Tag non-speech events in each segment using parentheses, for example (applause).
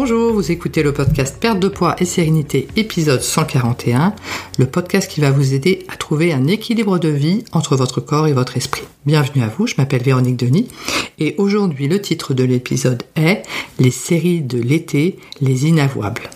Bonjour, vous écoutez le podcast Perte de poids et sérénité épisode 141, le podcast qui va vous aider à trouver un équilibre de vie entre votre corps et votre esprit. Bienvenue à vous, je m'appelle Véronique Denis et aujourd'hui le titre de l'épisode est Les séries de l'été, les inavouables.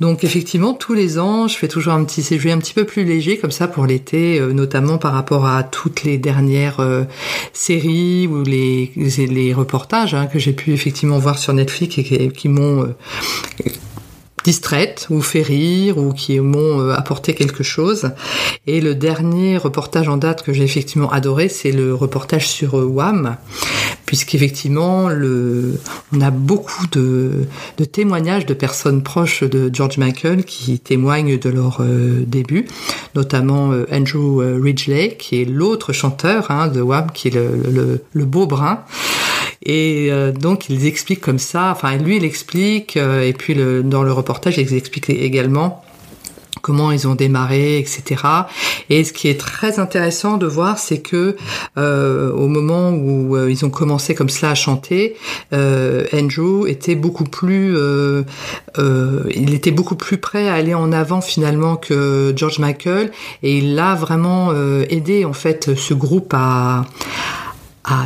Donc effectivement, tous les ans, je fais toujours un petit séjour un petit peu plus léger comme ça pour l'été, euh, notamment par rapport à toutes les dernières euh, séries ou les, les reportages hein, que j'ai pu effectivement voir sur Netflix et qui, m'ont euh, distraite ou fait rire ou qui m'ont apporté quelque chose. Et le dernier reportage en date que j'ai effectivement adoré, c'est le reportage sur Wham puisqu'effectivement, le, on a beaucoup de, témoignages de personnes proches de George Michael qui témoignent de leur euh, début, notamment euh, Andrew euh, Ridgely, qui est l'autre chanteur hein, de Wham, qui est le, le, beau brun. Et donc ils expliquent comme ça, enfin lui il explique, et puis le, dans le reportage ils expliquent également comment ils ont démarré, etc. Et ce qui est très intéressant de voir, c'est que euh, au moment où euh, ils ont commencé comme cela à chanter, euh, Andrew était beaucoup plus, euh, euh, il était beaucoup plus prêt à aller en avant finalement que George Michael, et il a vraiment aidé en fait ce groupe à à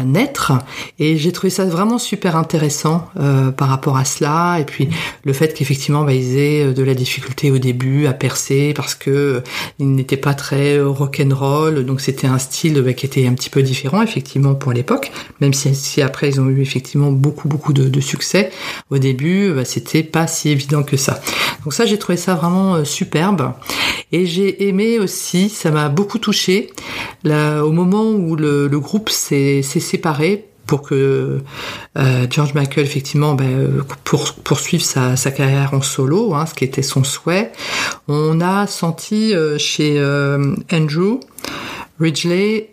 naître. Et j'ai trouvé ça vraiment super intéressant euh, par rapport à cela. Et puis le fait qu'effectivement bah, ils aient euh, de la difficulté au début à percer parce que euh, ils n'étaient pas très rock'n'roll. Donc c'était un style bah, qui était un petit peu différent effectivement pour l'époque. Même si, après ils ont eu effectivement beaucoup beaucoup de, succès au début bah, c'était pas si évident que ça. Donc ça j'ai trouvé ça vraiment superbe. Et j'ai aimé aussi ça m'a beaucoup touché au moment où le, le groupe s'est s'est séparé pour que euh, George Michael effectivement ben, pour poursuive sa, carrière en solo, hein, ce qui était son souhait. On a senti euh, chez euh, Andrew Ridgely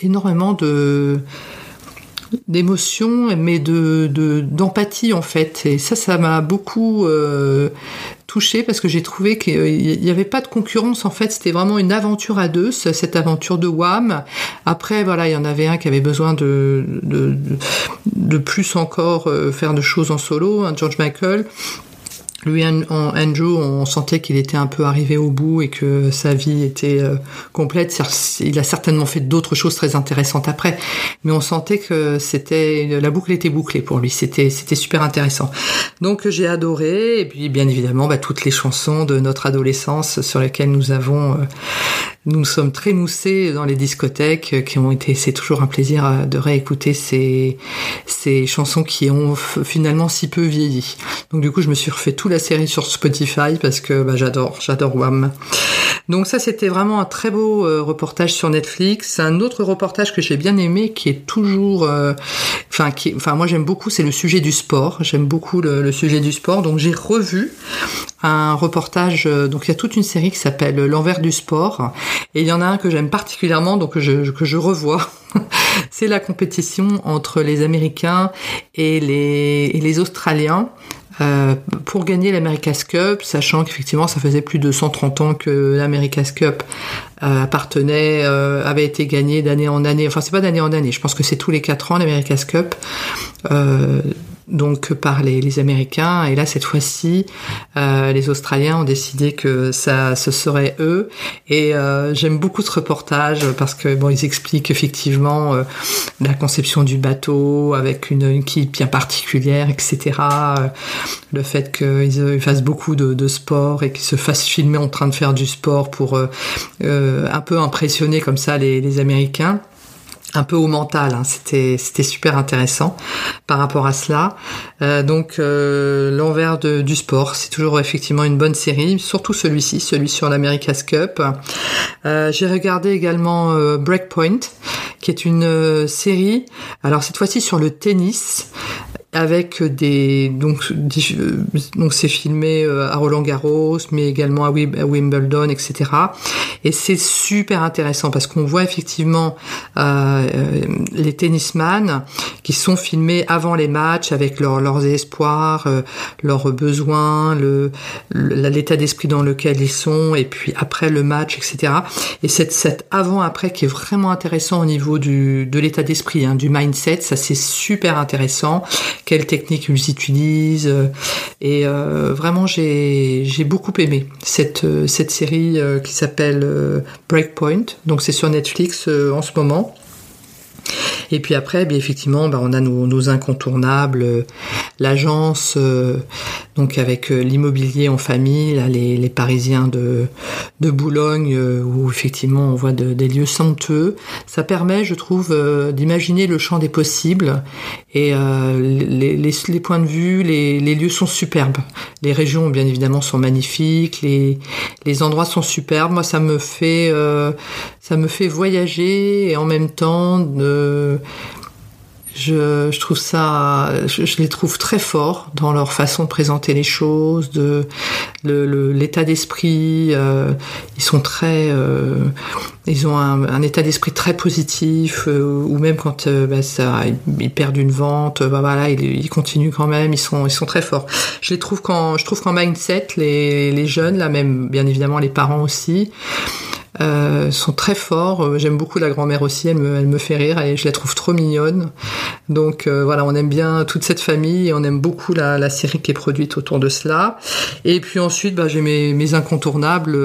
énormément de d'émotion mais de d'empathie en fait et ça ça m'a beaucoup euh, parce que j'ai trouvé qu'il n'y avait pas de concurrence en fait. C'était vraiment une aventure à deux cette aventure de Wham. Après voilà il y en avait un qui avait besoin de de, plus encore euh, faire de choses en solo hein, George Michael lui, Andrew, on sentait qu'il était un peu arrivé au bout et que sa vie était euh, complète. Il a certainement fait d'autres choses très intéressantes après, mais on sentait que c'était la boucle était bouclée pour lui. C'était c'était super intéressant. Donc j'ai adoré et puis bien évidemment bah, toutes les chansons de notre adolescence sur lesquelles nous avons euh, nous sommes très moussés dans les discothèques euh, qui ont été, c'est toujours un plaisir de réécouter ces, ces chansons qui ont finalement si peu vieilli. Donc du coup, je me suis refait toute la série sur Spotify parce que bah, j'adore, j'adore Wham. Donc ça, c'était vraiment un très beau euh, reportage sur Netflix. Un autre reportage que j'ai bien aimé, qui est toujours, enfin, qui, enfin, moi j'aime beaucoup, c'est le sujet du sport. J'aime beaucoup le, sujet du sport. Donc j'ai revu un reportage. donc il y a toute une série qui s'appelle L'envers du sport et il y en a un que j'aime particulièrement, donc que je, que je revois. (laughs) c'est la compétition entre les Américains et les, et les Australiens. Euh, pour gagner l'America's Cup, sachant qu'effectivement ça faisait plus de 130 ans que l'America's Cup euh, appartenait, euh, avait été gagné d'année en année. Enfin c'est pas d'année en année, je pense que c'est tous les 4 ans l'America's Cup. Euh, donc par les, les, Américains. Et là, cette fois-ci, euh, les Australiens ont décidé que ça, ce serait eux. Et euh, j'aime beaucoup ce reportage parce que bon, ils expliquent effectivement euh, la conception du bateau avec une, une bien particulière, etc. Euh, le fait qu'ils fassent beaucoup de, de sport et qu'ils se fassent filmer en train de faire du sport pour euh, un peu impressionner comme ça les, les Américains un peu au mental. Hein. C'était c'était super intéressant par rapport à cela. Euh, donc euh, l'envers du sport, c'est toujours effectivement une bonne série, surtout celui-ci, celui sur l'America's Cup. Euh, J'ai regardé également Breakpoint, qui est une série. Alors cette fois-ci sur le tennis avec des donc donc c'est filmé euh, à Roland Garros mais également à Wimbledon etc et c'est super intéressant parce qu'on voit effectivement euh, les tennisman qui sont filmés avant les matchs avec leurs espoirs euh, leurs besoins le l'état d'esprit dans lequel ils sont et puis après le match etc et cette cette avant après qui est vraiment intéressant au niveau du de l'état d'esprit hein, du mindset ça c'est super intéressant quelles techniques ils utilisent. et vraiment, j'ai beaucoup aimé cette, cette série qui s'appelle Breakpoint. Donc c'est sur Netflix en ce moment. Et puis après, bien effectivement, ben, on a nos, incontournables, euh, l'agence, euh, donc avec euh, l'immobilier en famille, là, les, les, Parisiens de, de Boulogne, où effectivement on voit des lieux somptueux. Ça permet, je trouve, d'imaginer le champ des possibles. Et les, points de vue, les, lieux sont superbes. Les régions, bien évidemment, sont magnifiques. Les, endroits sont superbes. Moi, ça me fait, ça me fait voyager et en même temps je, trouve ça, je, les trouve très forts dans leur façon de présenter les choses, de l'état d'esprit. Euh, ils sont très, euh, ils ont un, état d'esprit très positif. Euh, ou même quand bah, ils, perdent une vente, bah, voilà, ils, ils, continuent quand même. Ils sont, ils sont très forts. Je les trouve quand, je trouve qu'en mindset, les, les jeunes, là même, bien évidemment les parents aussi. Euh, sont très forts. Euh, j'aime beaucoup la grand-mère aussi, elle me, fait rire et je la trouve trop mignonne. Donc euh, voilà, on aime bien toute cette famille et on aime beaucoup la, série qui est produite autour de cela. Et puis ensuite, bah, j'ai mes, incontournables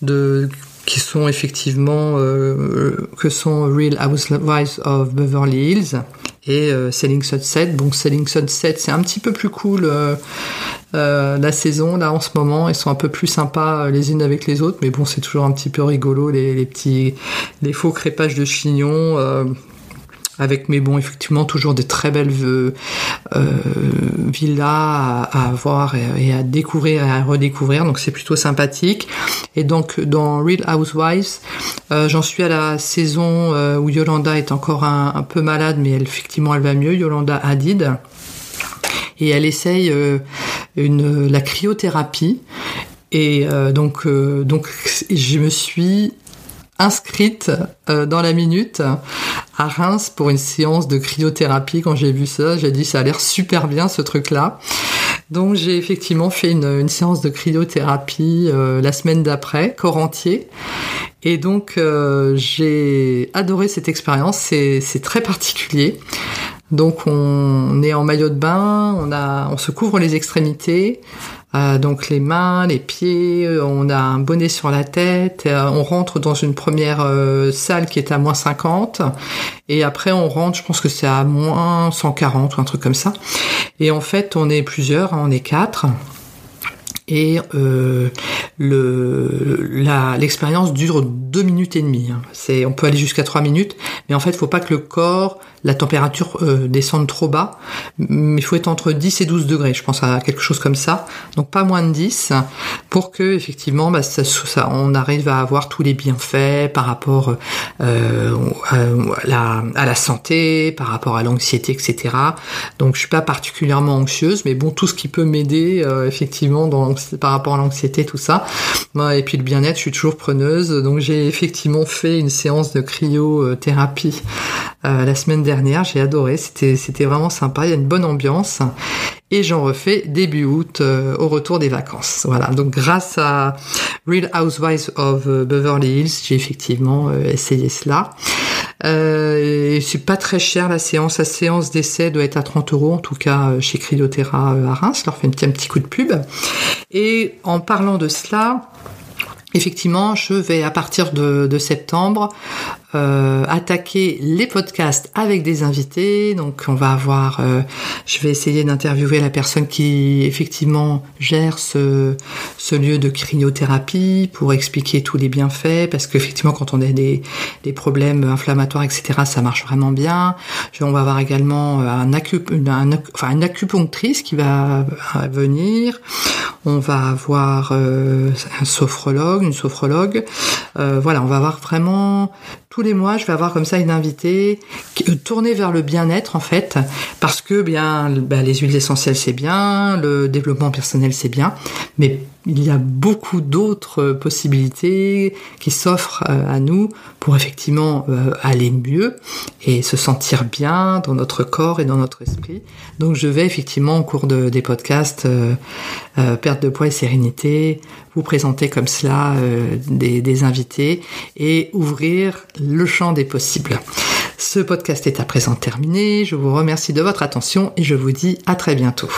de qui sont effectivement que sont Real Housewives of Beverly Hills et Selling Sunset. Bon, Selling Sunset, c'est un petit peu plus cool la saison là en ce moment, elles sont un peu plus sympas euh, les unes avec les autres, mais bon c'est toujours un petit peu rigolo les, petits les faux crépages de chignons. Euh, avec mais bon effectivement toujours des très belles villas à, voir et, à découvrir et à redécouvrir donc c'est plutôt sympathique et donc dans Real Housewives j'en suis à la saison où Yolanda est encore un, peu malade mais elle effectivement elle va mieux Yolanda Hadid et elle essaye euh, la cryothérapie. Et euh, donc, euh, donc, je me suis inscrite dans la minute à Reims pour une séance de cryothérapie. Quand j'ai vu ça, j'ai dit ça a l'air super bien ce truc-là. Donc j'ai effectivement fait une, une, séance de cryothérapie la semaine d'après, corps entier. Et donc j'ai adoré cette expérience, c'est très particulier. Donc on est en maillot de bain, on, se couvre les extrémités, euh, donc les mains, les pieds, on a un bonnet sur la tête, euh, on rentre dans une première euh, salle qui est à moins 50, et après on rentre, je pense que c'est à moins 140 ou un truc comme ça. Et en fait on est plusieurs, hein, on est quatre. Et euh, l'expérience dure deux minutes et demie. Hein. C'est, on peut aller jusqu'à trois minutes, mais en fait, il faut pas que le corps la température euh, descende trop bas, il faut être entre 10 et 12 degrés, je pense à quelque chose comme ça, donc pas moins de 10, pour que effectivement bah, ça, ça, on arrive à avoir tous les bienfaits par rapport euh, à, la, à, la, santé, par rapport à l'anxiété, etc. Donc je suis pas particulièrement anxieuse, mais bon, tout ce qui peut m'aider euh, effectivement dans, par rapport à l'anxiété, tout ça. Et puis le bien-être, je suis toujours preneuse, donc j'ai effectivement fait une séance de cryothérapie euh, la semaine dernière. J'ai adoré, c'était vraiment sympa. Il y a une bonne ambiance et j'en refais début août euh, au retour des vacances. Voilà. Donc grâce à Real Housewives of Beverly Hills, j'ai effectivement euh, essayé cela. Euh, c'est pas très cher la séance. La séance d'essai doit être à 30 euros, en tout cas chez Cryotera à Reims. Je leur fais un petit, coup de pub. Et en parlant de cela, Effectivement, je vais à partir de septembre euh, attaquer les podcasts avec des invités. Donc on va avoir, euh, je vais essayer d'interviewer la personne qui effectivement gère ce, ce lieu de cryothérapie pour expliquer tous les bienfaits, parce qu'effectivement quand on a des, des problèmes inflammatoires, etc., ça marche vraiment bien. On va avoir également un, un enfin, une acupunctrice qui va venir. On va avoir euh, un sophrologue, une sophrologue. Euh, voilà, on va avoir vraiment tous les mois, je vais avoir comme ça une invitée euh, tournée vers le bien-être en fait, parce que bien, bah, les huiles essentielles c'est bien, le développement personnel c'est bien, mais il y a beaucoup d'autres possibilités qui s'offrent euh, à nous pour effectivement euh, aller mieux et se sentir bien dans notre corps et dans notre esprit. Donc je vais effectivement au cours de, des podcasts perte de poids et sérénité vous présenter comme cela des invités et ouvrir le champ des possibles. Ce podcast est à présent terminé. Je vous remercie de votre attention et je vous dis à très bientôt.